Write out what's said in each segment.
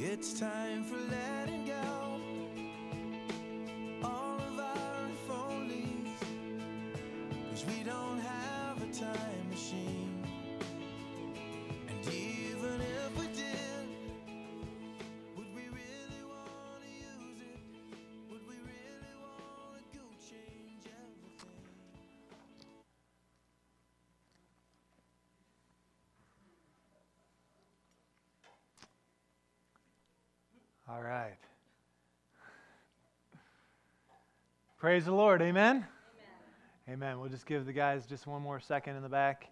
It's time for letting go. Praise the Lord. Amen? Amen. Amen. We'll just give the guys just one more second in the back.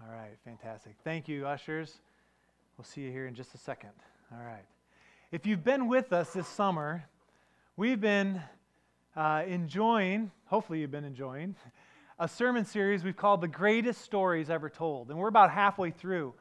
All right. Fantastic. Thank you, ushers. We'll see you here in just a second. All right. If you've been with us this summer, we've been uh, enjoying, hopefully, you've been enjoying, a sermon series we've called The Greatest Stories Ever Told. And we're about halfway through.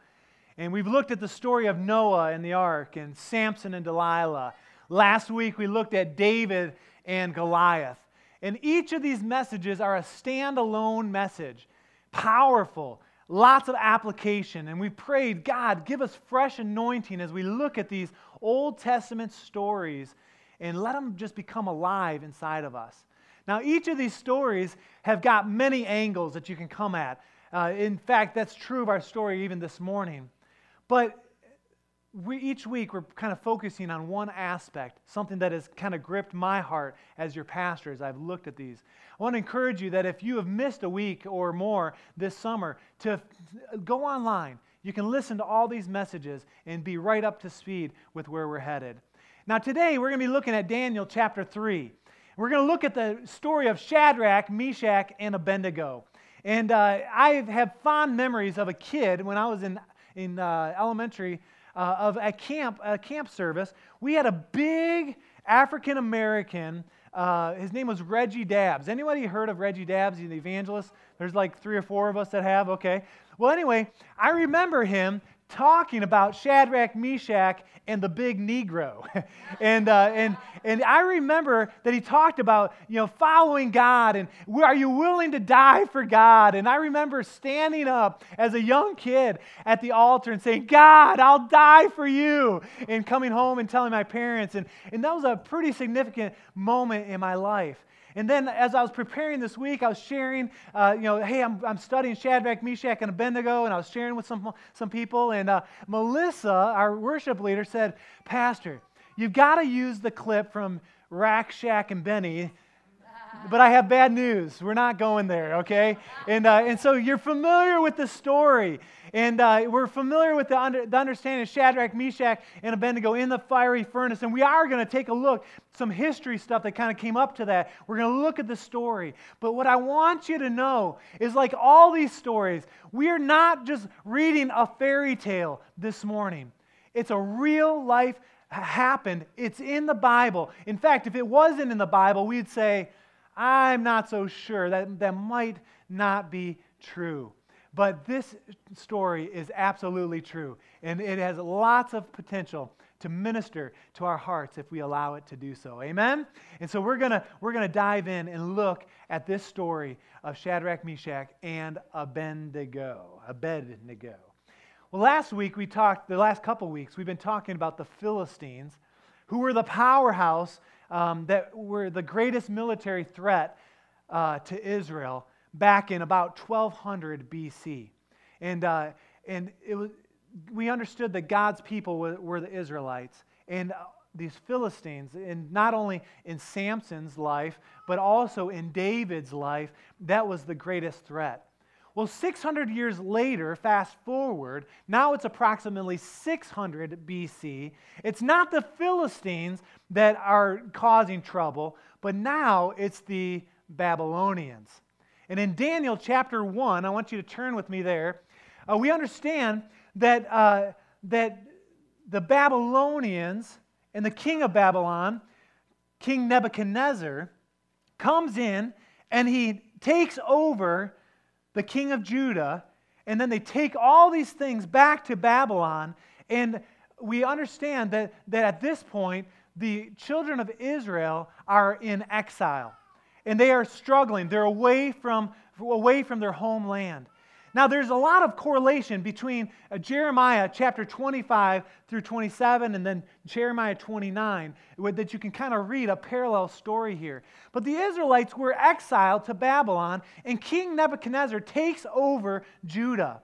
And we've looked at the story of Noah and the ark and Samson and Delilah. Last week we looked at David and Goliath. And each of these messages are a standalone message, powerful, lots of application. And we prayed, God, give us fresh anointing as we look at these Old Testament stories and let them just become alive inside of us. Now, each of these stories have got many angles that you can come at. Uh, in fact, that's true of our story even this morning. But we, each week we're kind of focusing on one aspect, something that has kind of gripped my heart as your pastor as I've looked at these. I want to encourage you that if you have missed a week or more this summer, to go online. You can listen to all these messages and be right up to speed with where we're headed. Now, today we're going to be looking at Daniel chapter 3. We're going to look at the story of Shadrach, Meshach, and Abednego. And uh, I have fond memories of a kid when I was in in uh, elementary uh, of a camp, a camp service. We had a big African American. Uh, his name was Reggie Dabbs. Anybody heard of Reggie Dabbs, He's the evangelist? There's like three or four of us that have. Okay. Well, anyway, I remember him talking about Shadrach, Meshach, and the big Negro. and, uh, and, and I remember that he talked about, you know, following God and are you willing to die for God? And I remember standing up as a young kid at the altar and saying, God, I'll die for you. And coming home and telling my parents. And, and that was a pretty significant moment in my life. And then as I was preparing this week, I was sharing, uh, you know, hey, I'm, I'm studying Shadrach, Meshach, and Abednego, and I was sharing with some, some people. And uh, Melissa, our worship leader, said, Pastor, you've got to use the clip from Rack, Shack, and Benny but I have bad news. We're not going there, okay? And, uh, and so you're familiar with the story. And uh, we're familiar with the, under, the understanding of Shadrach, Meshach, and Abednego in the fiery furnace. And we are going to take a look, some history stuff that kind of came up to that. We're going to look at the story. But what I want you to know is like all these stories, we are not just reading a fairy tale this morning, it's a real life happened. It's in the Bible. In fact, if it wasn't in the Bible, we'd say, I'm not so sure. That, that might not be true. But this story is absolutely true, and it has lots of potential to minister to our hearts if we allow it to do so. Amen? And so we're going we're to dive in and look at this story of Shadrach, Meshach, and Abednego. Abednego. Well, last week we talked, the last couple weeks, we've been talking about the Philistines, who were the powerhouse um, that were the greatest military threat uh, to Israel back in about 1200 BC. And, uh, and it was, we understood that God's people were, were the Israelites. And uh, these Philistines, and not only in Samson's life, but also in David's life, that was the greatest threat. Well, 600 years later, fast forward, now it's approximately 600 BC. It's not the Philistines that are causing trouble, but now it's the Babylonians. And in Daniel chapter 1, I want you to turn with me there, uh, we understand that uh, that the Babylonians and the king of Babylon, King Nebuchadnezzar, comes in and he takes over the king of Judah, and then they take all these things back to Babylon. And we understand that, that at this point, the children of Israel are in exile and they are struggling. They're away from, away from their homeland. Now, there's a lot of correlation between uh, Jeremiah chapter 25 through 27 and then Jeremiah 29 that you can kind of read a parallel story here. But the Israelites were exiled to Babylon, and King Nebuchadnezzar takes over Judah.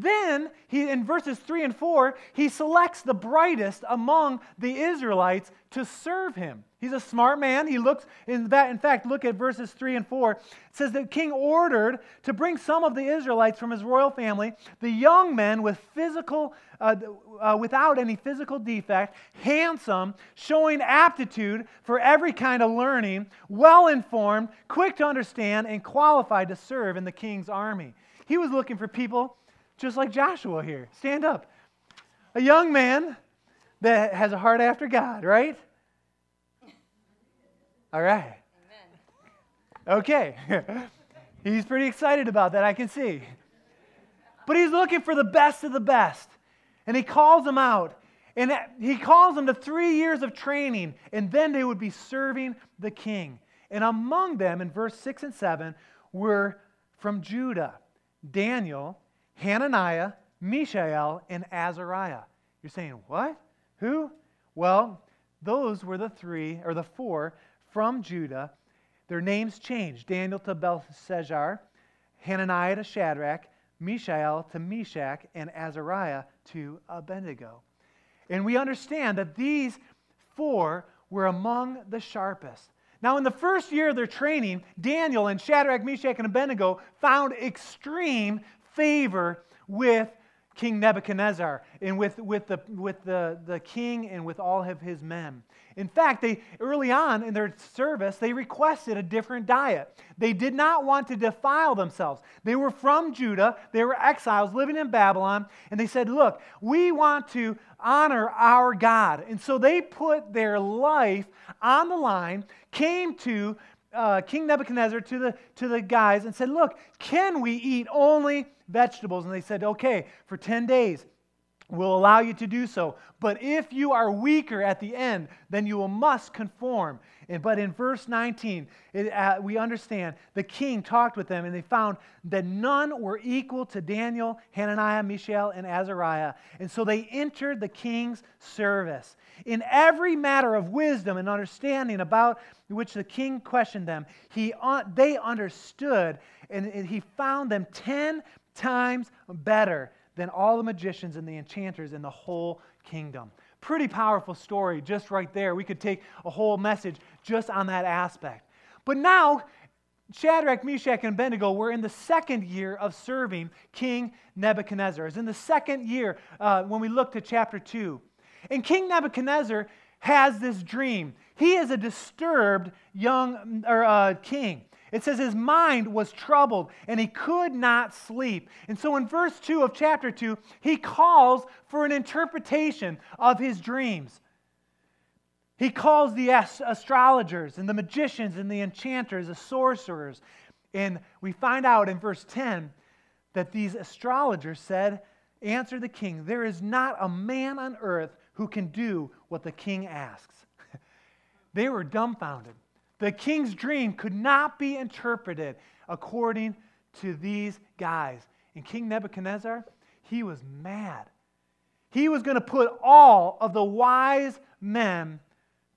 Then, he, in verses 3 and 4, he selects the brightest among the Israelites to serve him. He's a smart man. He looks, in, that, in fact, look at verses 3 and 4. It says that king ordered to bring some of the Israelites from his royal family, the young men with physical, uh, uh, without any physical defect, handsome, showing aptitude for every kind of learning, well informed, quick to understand, and qualified to serve in the king's army. He was looking for people just like Joshua here. Stand up. A young man that has a heart after God, right? All right. Amen. Okay. he's pretty excited about that, I can see. But he's looking for the best of the best. And he calls them out. And he calls them to three years of training, and then they would be serving the king. And among them, in verse 6 and 7, were from Judah Daniel, Hananiah, Mishael, and Azariah. You're saying, what? Who? Well, those were the three, or the four, from Judah. Their names changed Daniel to Belteshazzar, Hananiah to Shadrach, Mishael to Meshach, and Azariah to Abednego. And we understand that these four were among the sharpest. Now, in the first year of their training, Daniel and Shadrach, Meshach, and Abednego found extreme favor with King Nebuchadnezzar and with, with, the, with the, the king and with all of his men. In fact, they early on in their service, they requested a different diet. They did not want to defile themselves. They were from Judah, they were exiles living in Babylon, and they said, Look, we want to honor our God. And so they put their life on the line, came to uh, King Nebuchadnezzar to the, to the guys and said, Look, can we eat only vegetables? And they said, Okay, for 10 days. We'll allow you to do so. But if you are weaker at the end, then you will must conform. But in verse 19, it, uh, we understand the king talked with them, and they found that none were equal to Daniel, Hananiah, Mishael, and Azariah. And so they entered the king's service. In every matter of wisdom and understanding about which the king questioned them, he, uh, they understood, and, and he found them ten times better than all the magicians and the enchanters in the whole kingdom. Pretty powerful story just right there. We could take a whole message just on that aspect. But now, Shadrach, Meshach, and Abednego were in the second year of serving King Nebuchadnezzar. It's in the second year uh, when we look to chapter 2. And King Nebuchadnezzar has this dream. He is a disturbed young or, uh, king. It says his mind was troubled and he could not sleep. And so in verse 2 of chapter 2, he calls for an interpretation of his dreams. He calls the astrologers and the magicians and the enchanters, the sorcerers. And we find out in verse 10 that these astrologers said, Answer the king, there is not a man on earth who can do what the king asks. they were dumbfounded. The king's dream could not be interpreted according to these guys. And King Nebuchadnezzar, he was mad. He was going to put all of the wise men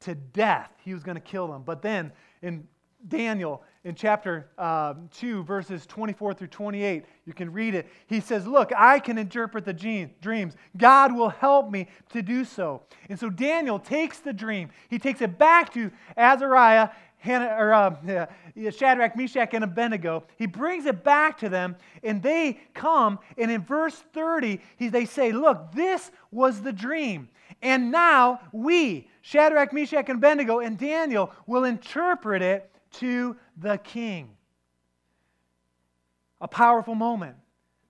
to death. He was going to kill them. But then in Daniel, in chapter uh, 2, verses 24 through 28, you can read it. He says, Look, I can interpret the dreams. God will help me to do so. And so Daniel takes the dream, he takes it back to Azariah Hannah, or, uh, Shadrach, Meshach, and Abednego. He brings it back to them, and they come, and in verse 30, he, they say, Look, this was the dream. And now we, Shadrach, Meshach, and Abednego, and Daniel, will interpret it to the king. A powerful moment.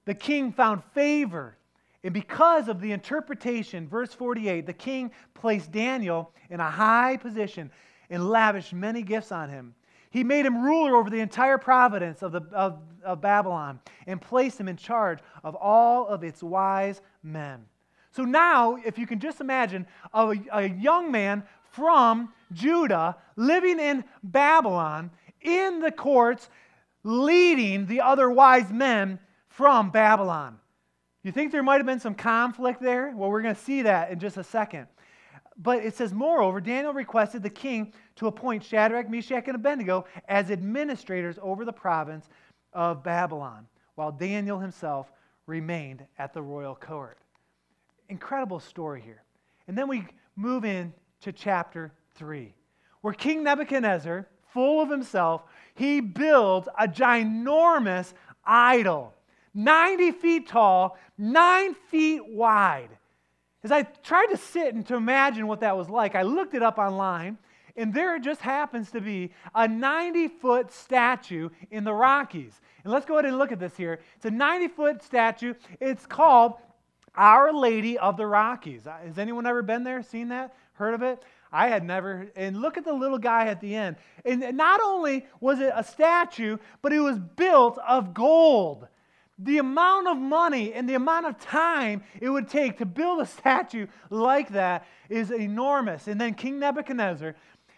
The king found favor And because of the interpretation, verse 48, the king placed Daniel in a high position and lavished many gifts on him. He made him ruler over the entire province of, the, of, of Babylon and placed him in charge of all of its wise men. So now, if you can just imagine a, a young man from Judah living in Babylon in the courts, leading the other wise men from Babylon. You think there might have been some conflict there? Well, we're going to see that in just a second. But it says, moreover, Daniel requested the king to appoint Shadrach, Meshach, and Abednego as administrators over the province of Babylon, while Daniel himself remained at the royal court. Incredible story here. And then we move in to chapter 3, where King Nebuchadnezzar, full of himself, he builds a ginormous idol 90 feet tall, 9 feet wide. As I tried to sit and to imagine what that was like, I looked it up online, and there just happens to be a 90 foot statue in the Rockies. And let's go ahead and look at this here. It's a 90 foot statue. It's called Our Lady of the Rockies. Uh, has anyone ever been there, seen that, heard of it? I had never. And look at the little guy at the end. And not only was it a statue, but it was built of gold the amount of money and the amount of time it would take to build a statue like that is enormous. And then King Nebuchadnezzar,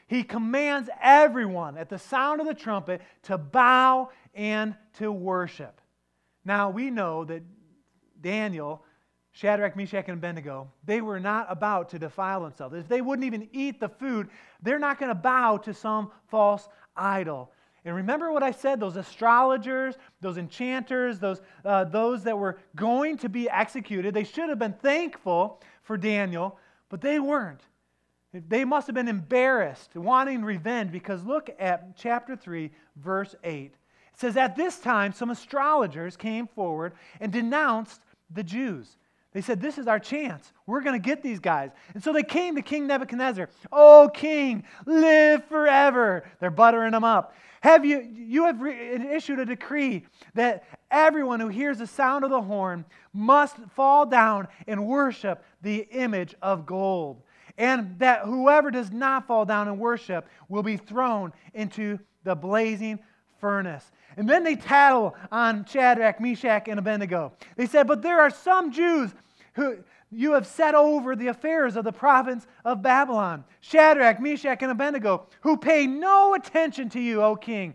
he commands everyone at the sound of the trumpet to bow and to worship. Now we know that Daniel, Shadrach, Meshach, and Abednego, they were not about to defile themselves. If they wouldn't even eat the food, they're not going to bow to some false idol. And remember what I said those astrologers, those enchanters, those, uh, those that were going to be executed, they should have been thankful for Daniel, but they weren't. They must have been embarrassed, wanting revenge, because look at chapter 3, verse 8. It says, At this time, some astrologers came forward and denounced the Jews. They said, This is our chance. We're going to get these guys. And so they came to King Nebuchadnezzar. Oh, king, live forever. They're buttering them up. Have you, you have re- issued a decree that everyone who hears the sound of the horn must fall down and worship the image of gold. And that whoever does not fall down and worship will be thrown into the blazing furnace. And then they tattle on Shadrach, Meshach, and Abednego. They said, But there are some Jews who you have set over the affairs of the province of Babylon. Shadrach, Meshach, and Abednego, who pay no attention to you, O king.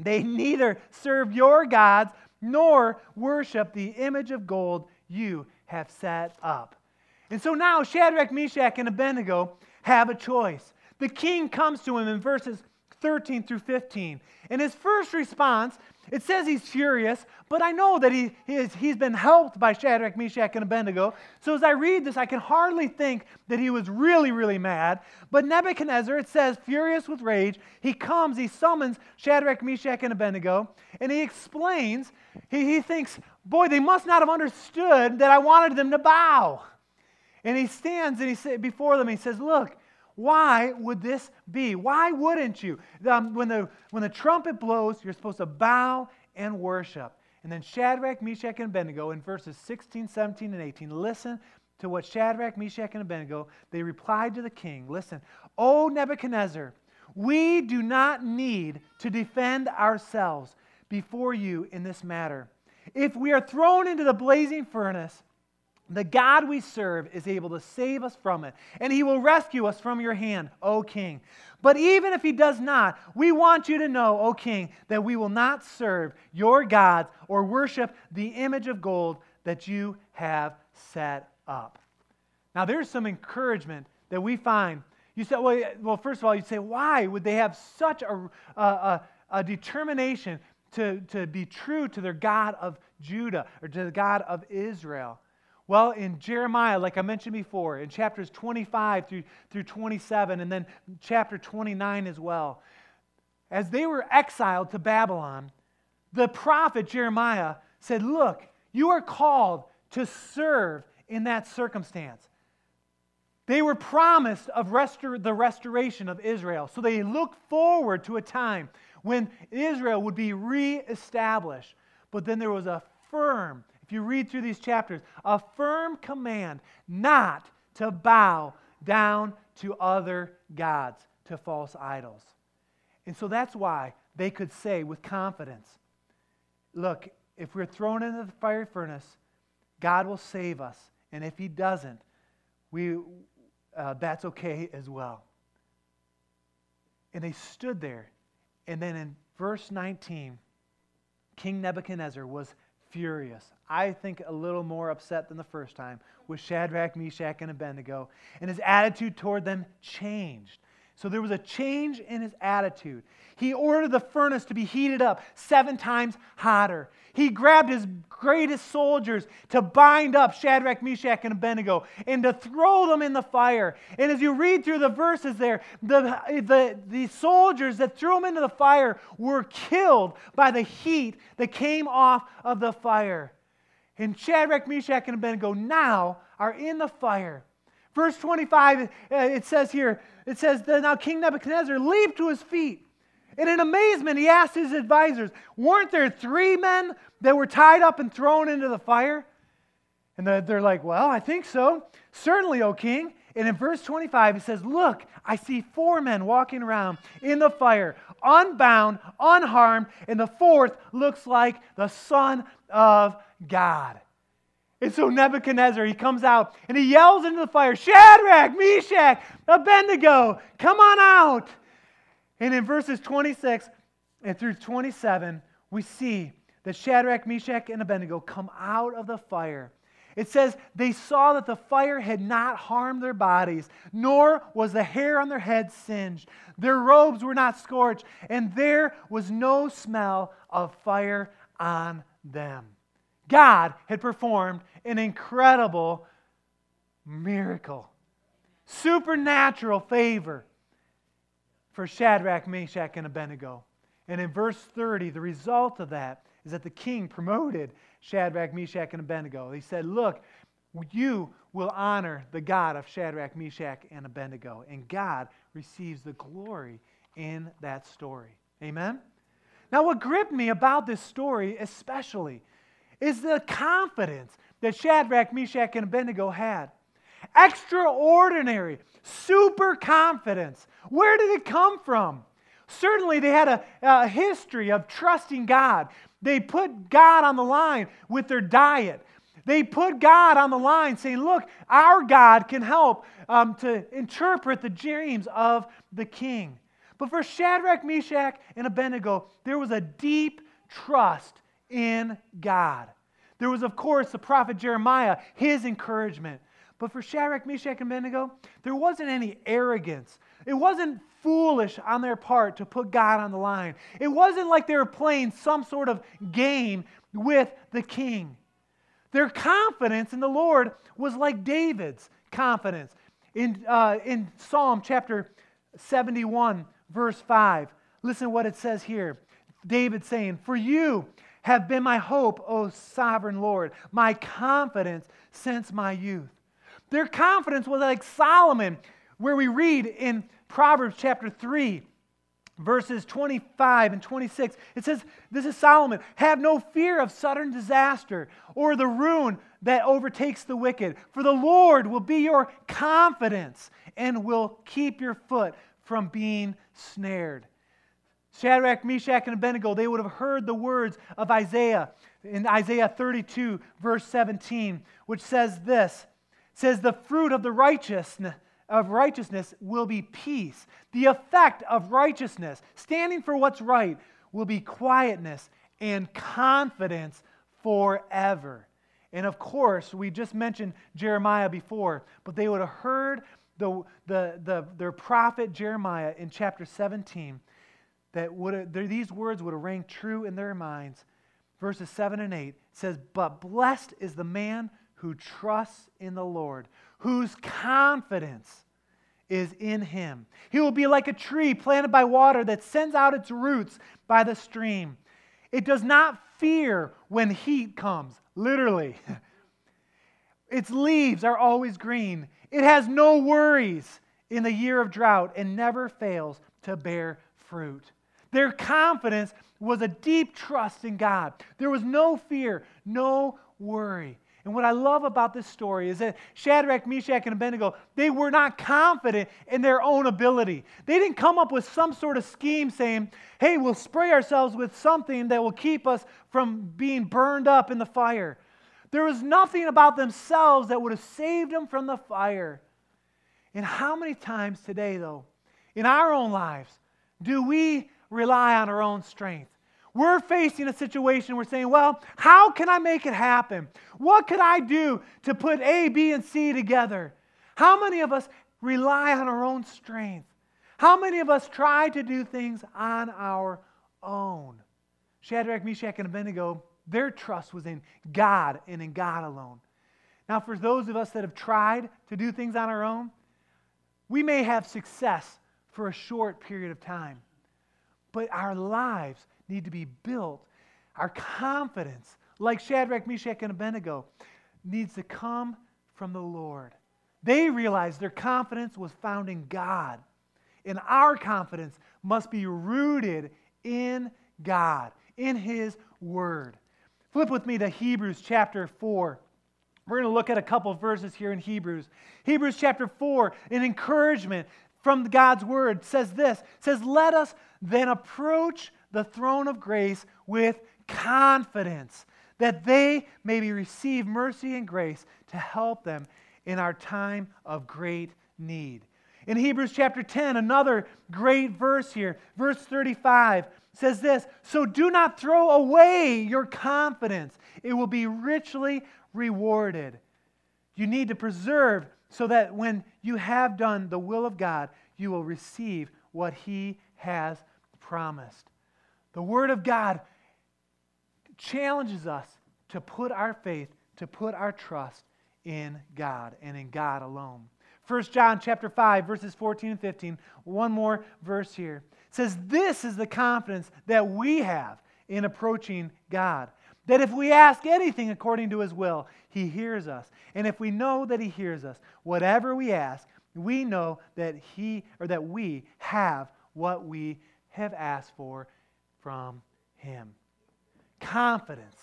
They neither serve your gods nor worship the image of gold you have set up. And so now Shadrach, Meshach, and Abednego have a choice. The king comes to him in verses 13 through 15. And his first response it says he's furious, but I know that he, he is, he's been helped by Shadrach, Meshach, and Abednego. So as I read this, I can hardly think that he was really, really mad. But Nebuchadnezzar, it says, furious with rage, he comes, he summons Shadrach, Meshach, and Abednego, and he explains, he, he thinks, boy, they must not have understood that I wanted them to bow. And he stands and he say, before them, he says, Look, why would this be? Why wouldn't you? Um, when, the, when the trumpet blows, you're supposed to bow and worship. And then Shadrach, Meshach, and Abednego in verses 16, 17, and 18, listen to what Shadrach, Meshach, and Abednego, they replied to the king. Listen, O Nebuchadnezzar, we do not need to defend ourselves before you in this matter. If we are thrown into the blazing furnace, the God we serve is able to save us from it, and he will rescue us from your hand, O king. But even if he does not, we want you to know, O king, that we will not serve your gods or worship the image of gold that you have set up. Now, there's some encouragement that we find. You say, well, well first of all, you say, why would they have such a, a, a determination to, to be true to their God of Judah or to the God of Israel? Well, in Jeremiah, like I mentioned before, in chapters 25 through, through 27, and then chapter 29 as well, as they were exiled to Babylon, the prophet Jeremiah said, Look, you are called to serve in that circumstance. They were promised of restor- the restoration of Israel. So they looked forward to a time when Israel would be reestablished. But then there was a firm you read through these chapters, a firm command not to bow down to other gods, to false idols. And so that's why they could say with confidence look, if we're thrown into the fiery furnace, God will save us. And if He doesn't, we, uh, that's okay as well. And they stood there. And then in verse 19, King Nebuchadnezzar was furious. I think a little more upset than the first time with Shadrach, Meshach, and Abednego. And his attitude toward them changed. So there was a change in his attitude. He ordered the furnace to be heated up seven times hotter. He grabbed his greatest soldiers to bind up Shadrach, Meshach, and Abednego and to throw them in the fire. And as you read through the verses there, the, the, the soldiers that threw them into the fire were killed by the heat that came off of the fire. And Shadrach, Meshach, and Abednego now are in the fire. Verse 25, uh, it says here, it says, Now King Nebuchadnezzar leaped to his feet and in amazement, he asked his advisors, Weren't there three men that were tied up and thrown into the fire? And they're like, Well, I think so. Certainly, O king. And in verse 25, he says, Look, I see four men walking around in the fire, unbound, unharmed, and the fourth looks like the Son of God. And so Nebuchadnezzar, he comes out and he yells into the fire, Shadrach, Meshach, Abednego, come on out. And in verses 26 and through 27, we see that Shadrach, Meshach, and Abednego come out of the fire. It says they saw that the fire had not harmed their bodies, nor was the hair on their heads singed. Their robes were not scorched, and there was no smell of fire on them. God had performed an incredible miracle, supernatural favor for Shadrach, Meshach, and Abednego. And in verse 30, the result of that is that the king promoted Shadrach, Meshach, and Abednego. He said, Look, you will honor the God of Shadrach, Meshach, and Abednego. And God receives the glory in that story. Amen? Now, what gripped me about this story, especially, is the confidence that Shadrach, Meshach, and Abednego had. Extraordinary, super confidence. Where did it come from? Certainly, they had a, a, history of trusting God. They put God on the line with their diet. They put God on the line saying, Look, our God can help um, to interpret the dreams of the king. But for Shadrach, Meshach, and Abednego, there was a deep trust in God. There was, of course, the prophet Jeremiah, his encouragement. But for Shadrach, Meshach, and Abednego, there wasn't any arrogance. It wasn't foolish on their part to put God on the line. It wasn't like they were playing some sort of game with the king. Their confidence in the Lord was like David's confidence. In, uh, in Psalm chapter 71, verse 5, listen to what it says here. David saying, For you have been my hope, O sovereign Lord, my confidence since my youth. Their confidence was like Solomon, where we read in Proverbs chapter 3, verses 25 and 26. It says, This is Solomon, have no fear of sudden disaster or the ruin that overtakes the wicked, for the Lord will be your confidence and will keep your foot from being snared. Shadrach, Meshach, and Abednego, they would have heard the words of Isaiah in Isaiah 32, verse 17, which says this says the fruit of the righteousness of righteousness will be peace. The effect of righteousness, standing for what's right, will be quietness and confidence forever. And of course, we just mentioned Jeremiah before, but they would have heard the, the, the, their prophet Jeremiah in chapter 17 that would these words would have rang true in their minds. Verses 7 and 8 says, But blessed is the man who trusts in the Lord, whose confidence is in him. He will be like a tree planted by water that sends out its roots by the stream. It does not fear when heat comes, literally. its leaves are always green. It has no worries in the year of drought and never fails to bear fruit. Their confidence was a deep trust in God. There was no fear, no worry. And what I love about this story is that Shadrach, Meshach, and Abednego, they were not confident in their own ability. They didn't come up with some sort of scheme saying, hey, we'll spray ourselves with something that will keep us from being burned up in the fire. There was nothing about themselves that would have saved them from the fire. And how many times today, though, in our own lives, do we rely on our own strength? We're facing a situation we're saying, well, how can I make it happen? What could I do to put A, B, and C together? How many of us rely on our own strength? How many of us try to do things on our own? Shadrach, Meshach, and Abednego, their trust was in God and in God alone. Now, for those of us that have tried to do things on our own, we may have success for a short period of time, but our lives need to be built. Our confidence, like Shadrach, Meshach, and Abednego, needs to come from the Lord. They realized their confidence was found in God. And our confidence must be rooted in God, in His Word. Flip with me to Hebrews chapter 4. We're going to look at a couple verses here in Hebrews. Hebrews chapter 4, an encouragement from God's word says this says let us then approach the throne of grace with confidence that they may be receive mercy and grace to help them in our time of great need. In Hebrews chapter 10, another great verse here, verse 35 says this So do not throw away your confidence, it will be richly rewarded. You need to preserve so that when you have done the will of God, you will receive what He has promised. The Word of God challenges us to put our faith, to put our trust in God and in God alone. 1 John chapter 5 verses 14 and 15, one more verse here. It says this is the confidence that we have in approaching God. That if we ask anything according to his will, he hears us. And if we know that he hears us, whatever we ask, we know that he or that we have what we have asked for from him. Confidence.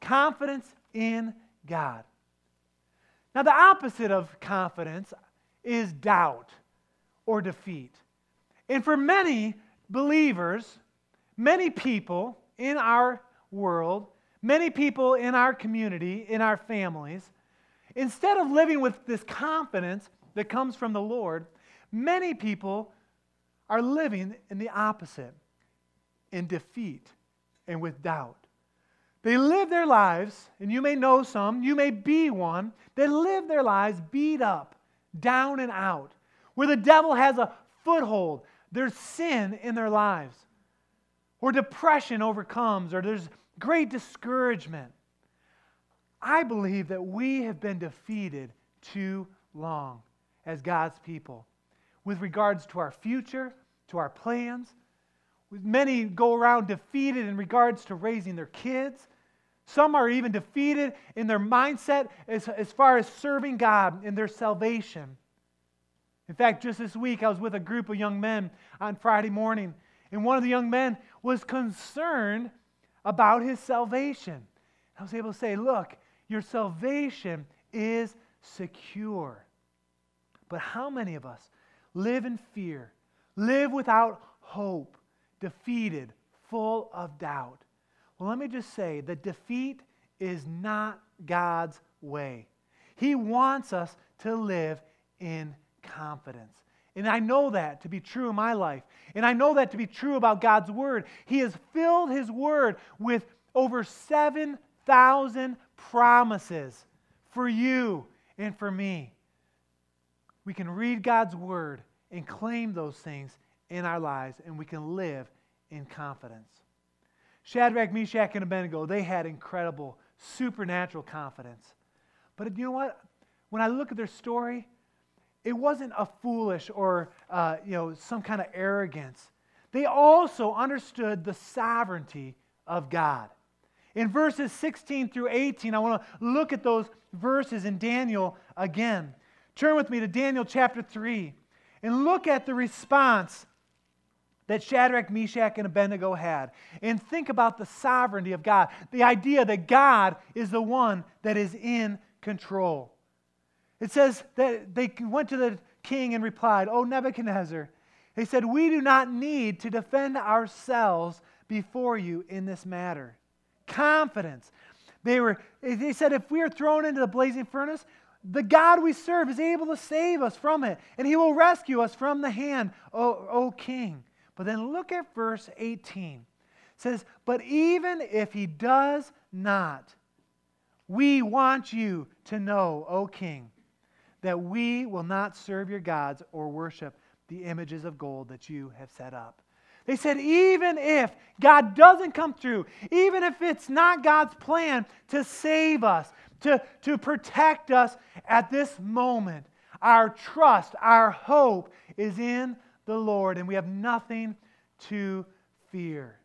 Confidence in God. Now, the opposite of confidence is doubt or defeat. And for many believers, many people in our world, many people in our community, in our families, instead of living with this confidence that comes from the Lord, many people are living in the opposite in defeat and with doubt. They live their lives, and you may know some, you may be one, they live their lives beat up, down and out, where the devil has a foothold. There's sin in their lives, or depression overcomes, or there's great discouragement. I believe that we have been defeated too long as God's people with regards to our future, to our plans. Many go around defeated in regards to raising their kids. Some are even defeated in their mindset as, as far as serving God in their salvation. In fact, just this week, I was with a group of young men on Friday morning, and one of the young men was concerned about his salvation. I was able to say, Look, your salvation is secure. But how many of us live in fear, live without hope, defeated, full of doubt? Well, let me just say that defeat is not God's way. He wants us to live in confidence. And I know that to be true in my life. And I know that to be true about God's Word. He has filled His Word with over 7,000 promises for you and for me. We can read God's Word and claim those things in our lives, and we can live in confidence. Shadrach, Meshach, and Abednego, they had incredible supernatural confidence. But you know what? When I look at their story, it wasn't a foolish or uh, you know some kind of arrogance. They also understood the sovereignty of God. In verses 16 through 18, I want to look at those verses in Daniel again. Turn with me to Daniel chapter 3 and look at the response that Shadrach, Meshach, and Abednego had. And think about the sovereignty of God, the idea that God is the one that is in control. It says that they went to the king and replied, O Nebuchadnezzar, they said, We do not need to defend ourselves before you in this matter. Confidence. They, were, they said, If we are thrown into the blazing furnace, the God we serve is able to save us from it, and he will rescue us from the hand, O, o king. But then look at verse 18. It says, But even if he does not, we want you to know, O king, that we will not serve your gods or worship the images of gold that you have set up. They said, even if God doesn't come through, even if it's not God's plan to save us, to, to protect us at this moment, our trust, our hope is in the Lord, and we have nothing to fear.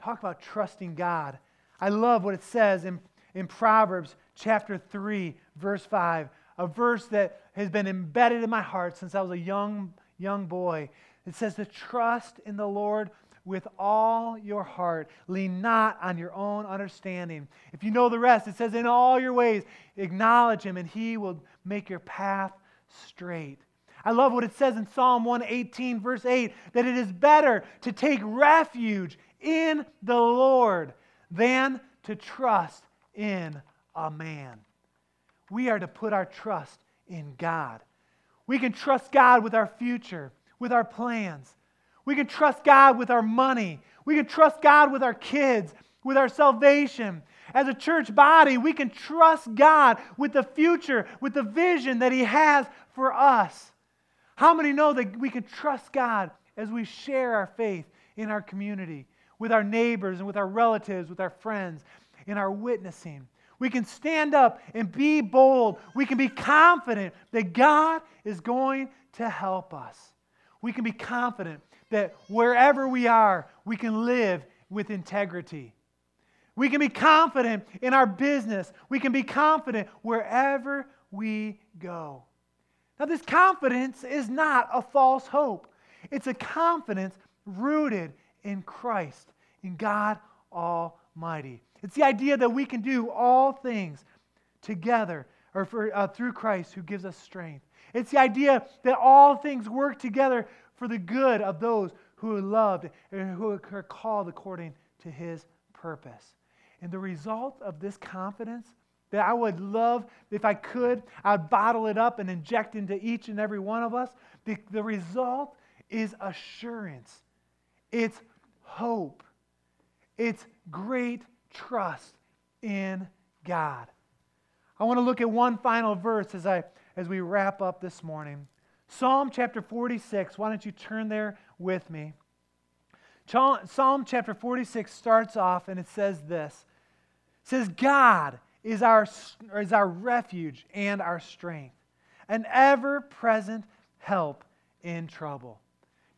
Talk about trusting God. I love what it says in, in Proverbs chapter 3, verse 5, a verse that has been embedded in my heart since I was a young, young boy. It says to trust in the Lord with all your heart. Lean not on your own understanding. If you know the rest, it says, In all your ways, acknowledge him, and he will make your path straight. I love what it says in Psalm 118, verse 8, that it is better to take refuge in the Lord than to trust in a man. We are to put our trust in God. We can trust God with our future, with our plans. We can trust God with our money. We can trust God with our kids, with our salvation. As a church body, we can trust God with the future, with the vision that He has for us. How many know that we can trust God as we share our faith in our community, with our neighbors and with our relatives, with our friends, in our witnessing? We can stand up and be bold. We can be confident that God is going to help us. We can be confident that wherever we are, we can live with integrity. We can be confident in our business. We can be confident wherever we go. Now, this confidence is not a false hope, it's a confidence rooted in Christ, in God Almighty. It's the idea that we can do all things together or for, uh, through Christ who gives us strength. It's the idea that all things work together for the good of those who are loved and who are called according to his purpose. And the result of this confidence that I would love, if I could, I'd bottle it up and inject into each and every one of us. The, the result is assurance, it's hope, it's great trust in God. I want to look at one final verse as, I, as we wrap up this morning. Psalm chapter 46. Why don't you turn there with me? Psalm chapter 46 starts off and it says this. It says, God is our, is our refuge and our strength, an ever present help in trouble.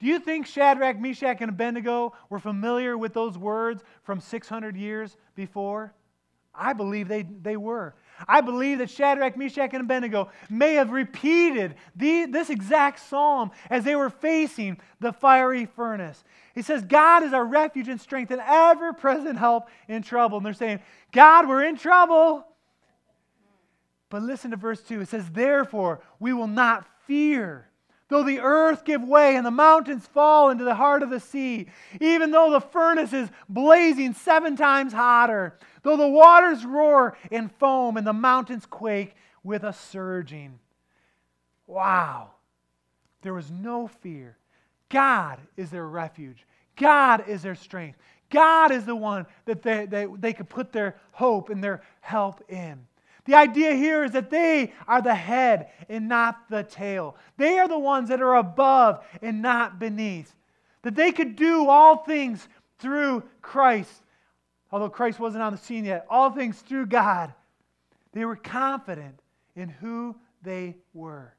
Do you think Shadrach, Meshach, and Abednego were familiar with those words from 600 years before? I believe they, they were. I believe that Shadrach, Meshach, and Abednego may have repeated the, this exact psalm as they were facing the fiery furnace. He says, God is our refuge and strength and ever present help in trouble. And they're saying, God, we're in trouble. But listen to verse 2. It says, Therefore, we will not fear. Though the earth give way and the mountains fall into the heart of the sea, even though the furnace is blazing seven times hotter, though the waters roar and foam and the mountains quake with a surging. Wow. There was no fear. God is their refuge. God is their strength. God is the one that they, they, they could put their hope and their help in. The idea here is that they are the head and not the tail. They are the ones that are above and not beneath. That they could do all things through Christ. Although Christ wasn't on the scene yet, all things through God. They were confident in who they were.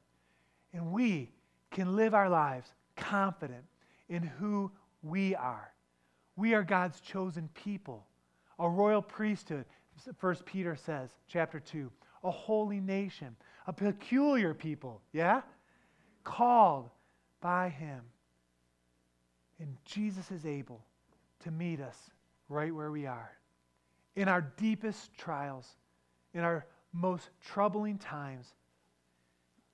And we can live our lives confident in who we are. We are God's chosen people, a royal priesthood, First Peter says, chapter 2, a holy nation, a peculiar people, yeah? Called by him. And Jesus is able to meet us right where we are. In our deepest trials, in our most troubling times,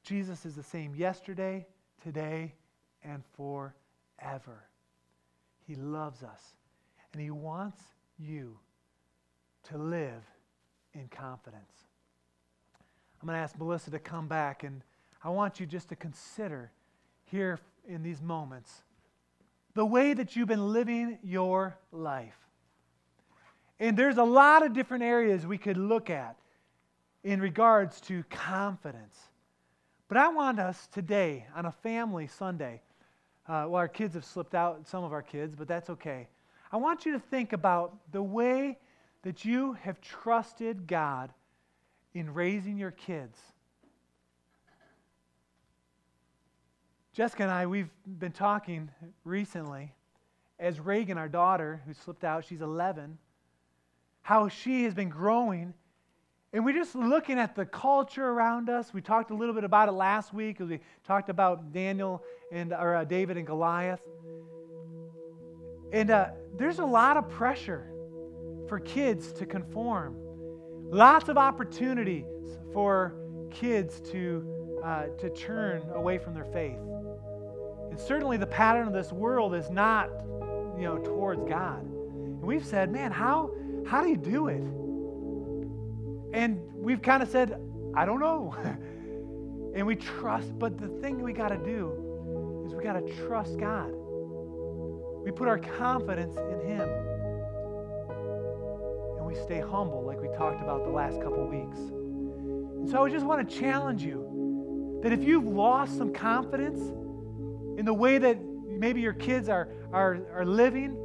Jesus is the same yesterday, today, and forever. He loves us, and He wants you to live in confidence. I'm going to ask Melissa to come back, and I want you just to consider here in these moments the way that you've been living your life. And there's a lot of different areas we could look at in regards to confidence. But I want us today, on a family Sunday, uh, well, our kids have slipped out, some of our kids, but that's okay. I want you to think about the way that you have trusted God in raising your kids. Jessica and I, we've been talking recently as Reagan, our daughter, who slipped out, she's 11, how she has been growing. And we're just looking at the culture around us. We talked a little bit about it last week we talked about Daniel and or uh, David and Goliath. And uh, there's a lot of pressure for kids to conform. Lots of opportunities for kids to, uh, to turn away from their faith. And certainly the pattern of this world is not, you know, towards God. And we've said, man, how, how do you do it? And we've kind of said, I don't know. and we trust, but the thing we got to do is we got to trust God. We put our confidence in Him. Stay humble, like we talked about the last couple weeks. And so I just want to challenge you that if you've lost some confidence in the way that maybe your kids are, are, are living,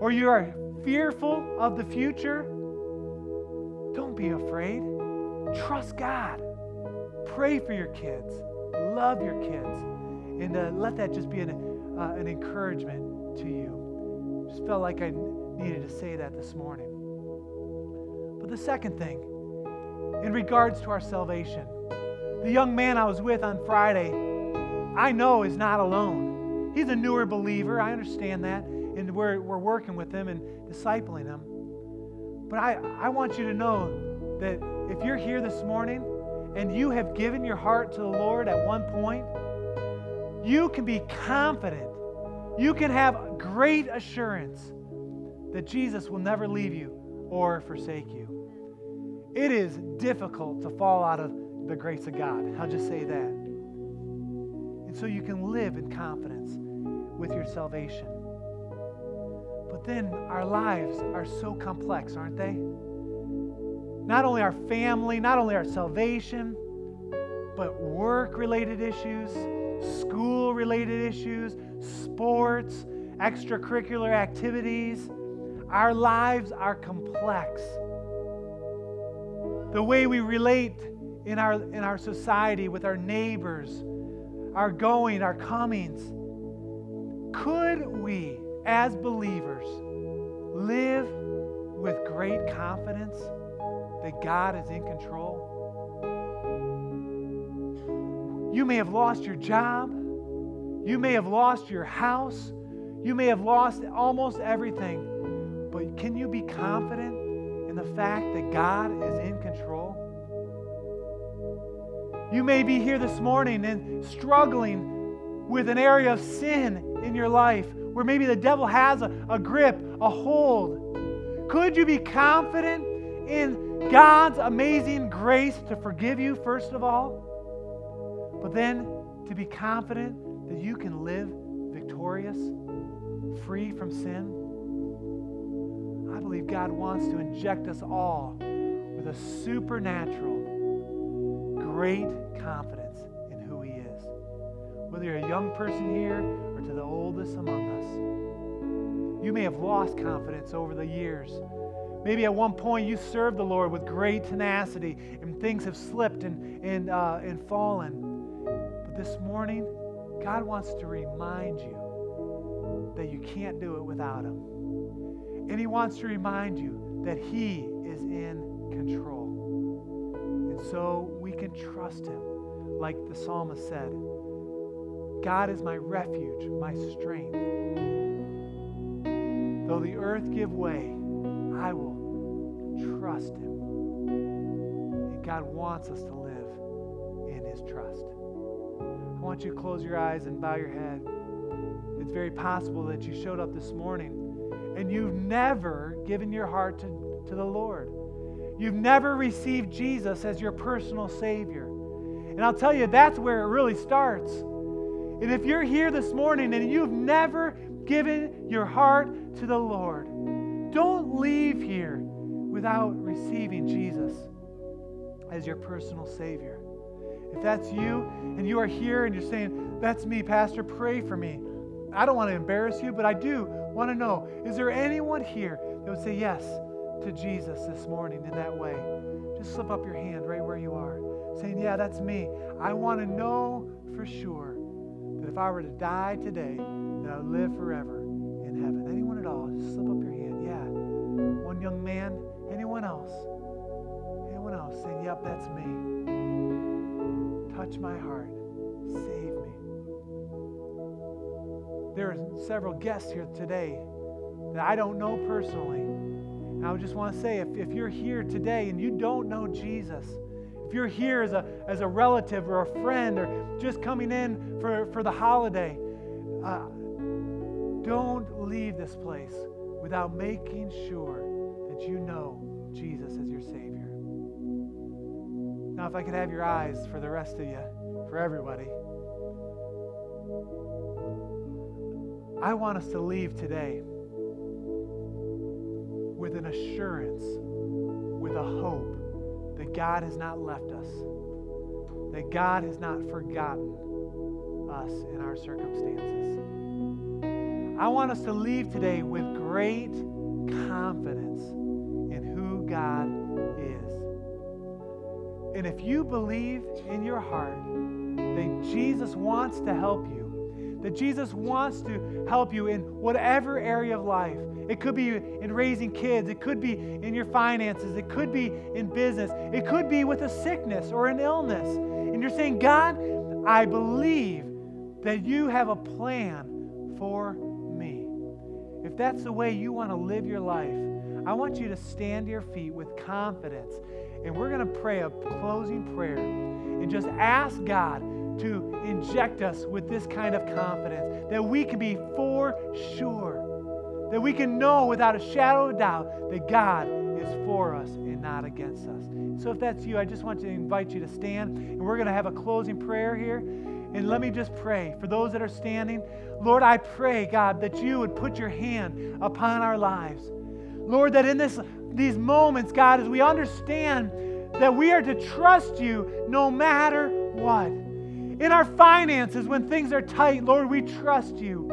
or you are fearful of the future, don't be afraid. Trust God. Pray for your kids. Love your kids. And uh, let that just be an, uh, an encouragement to you. Just felt like I needed to say that this morning. The second thing, in regards to our salvation, the young man I was with on Friday, I know is not alone. He's a newer believer. I understand that. And we're, we're working with him and discipling him. But I, I want you to know that if you're here this morning and you have given your heart to the Lord at one point, you can be confident. You can have great assurance that Jesus will never leave you or forsake you. It is difficult to fall out of the grace of God. I'll just say that. And so you can live in confidence with your salvation. But then our lives are so complex, aren't they? Not only our family, not only our salvation, but work related issues, school related issues, sports, extracurricular activities. Our lives are complex. The way we relate in our, in our society with our neighbors, our going, our comings. Could we, as believers, live with great confidence that God is in control? You may have lost your job. You may have lost your house. You may have lost almost everything. But can you be confident the fact that God is in control? You may be here this morning and struggling with an area of sin in your life where maybe the devil has a, a grip, a hold. Could you be confident in God's amazing grace to forgive you, first of all? But then to be confident that you can live victorious, free from sin? I believe God wants to inject us all with a supernatural great confidence in who He is. Whether you're a young person here or to the oldest among us, you may have lost confidence over the years. Maybe at one point you served the Lord with great tenacity and things have slipped and, and, uh, and fallen. But this morning, God wants to remind you that you can't do it without Him. And He wants to remind you that He is in control. And so we can trust Him, like the psalmist said God is my refuge, my strength. Though the earth give way, I will trust him. And God wants us to live in his trust. I want you to close your eyes and bow your head. It's very possible that you showed up this morning and you've never given your heart to, to the Lord. You've never received Jesus as your personal Savior. And I'll tell you, that's where it really starts. And if you're here this morning and you've never given your heart to the Lord, don't leave here without receiving Jesus as your personal Savior. If that's you and you are here and you're saying, That's me, Pastor, pray for me. I don't want to embarrass you, but I do want to know is there anyone here that would say yes to Jesus this morning in that way? Just slip up your hand right where you are, saying, Yeah, that's me. I want to know for sure that if I were to die today, that I would live forever in heaven. Anyone at all? Just slip up your hand. Yeah. One young man. Anyone else? Anyone else saying, Yep, that's me. Touch my heart. Me. There are several guests here today that I don't know personally. And I just want to say if, if you're here today and you don't know Jesus, if you're here as a, as a relative or a friend or just coming in for, for the holiday, uh, don't leave this place without making sure that you know Jesus as your Savior. Now, if I could have your eyes for the rest of you, for everybody. I want us to leave today with an assurance, with a hope that God has not left us, that God has not forgotten us in our circumstances. I want us to leave today with great confidence in who God is. And if you believe in your heart that Jesus wants to help you, that Jesus wants to help you in whatever area of life. It could be in raising kids, it could be in your finances, it could be in business, it could be with a sickness or an illness. And you're saying, God, I believe that you have a plan for me. If that's the way you want to live your life, I want you to stand to your feet with confidence. And we're going to pray a closing prayer and just ask God to inject us with this kind of confidence that we can be for sure, that we can know without a shadow of doubt that God is for us and not against us. So if that's you, I just want to invite you to stand, and we're going to have a closing prayer here. And let me just pray for those that are standing. Lord, I pray, God, that you would put your hand upon our lives. Lord, that in this, these moments, God, as we understand that we are to trust you no matter what. In our finances, when things are tight, Lord, we trust you.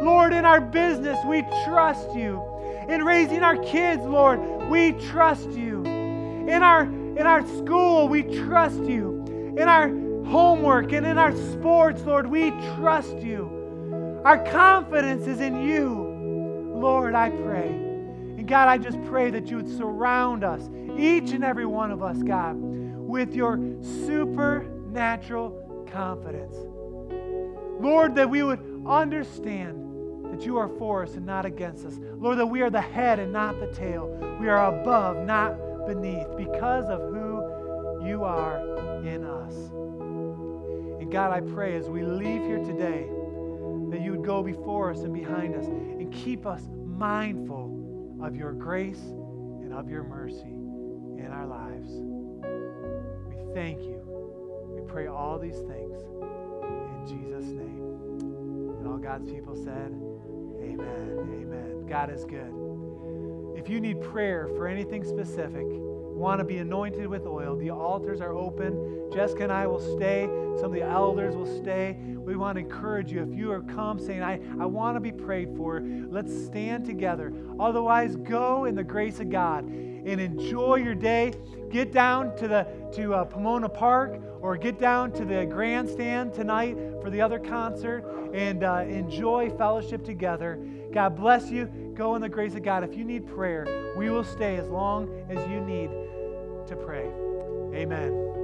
Lord, in our business, we trust you. In raising our kids, Lord, we trust you. In our, in our school, we trust you. In our homework and in our sports, Lord, we trust you. Our confidence is in you. Lord, I pray. And God, I just pray that you would surround us, each and every one of us, God, with your supernatural confidence. Lord, that we would understand that you are for us and not against us. Lord, that we are the head and not the tail. We are above, not beneath, because of who you are in us. And God, I pray as we leave here today that you would go before us and behind us and keep us mindful of your grace and of your mercy in our lives. We thank you. Pray all these things in Jesus' name. And all God's people said, Amen. Amen. God is good. If you need prayer for anything specific, want to be anointed with oil, the altars are open. Jessica and I will stay. Some of the elders will stay. We want to encourage you. If you are come saying, I, I want to be prayed for, let's stand together. Otherwise, go in the grace of God and enjoy your day. Get down to the to uh, Pomona Park or get down to the grandstand tonight for the other concert and uh, enjoy fellowship together. God bless you. Go in the grace of God. If you need prayer, we will stay as long as you need to pray. Amen.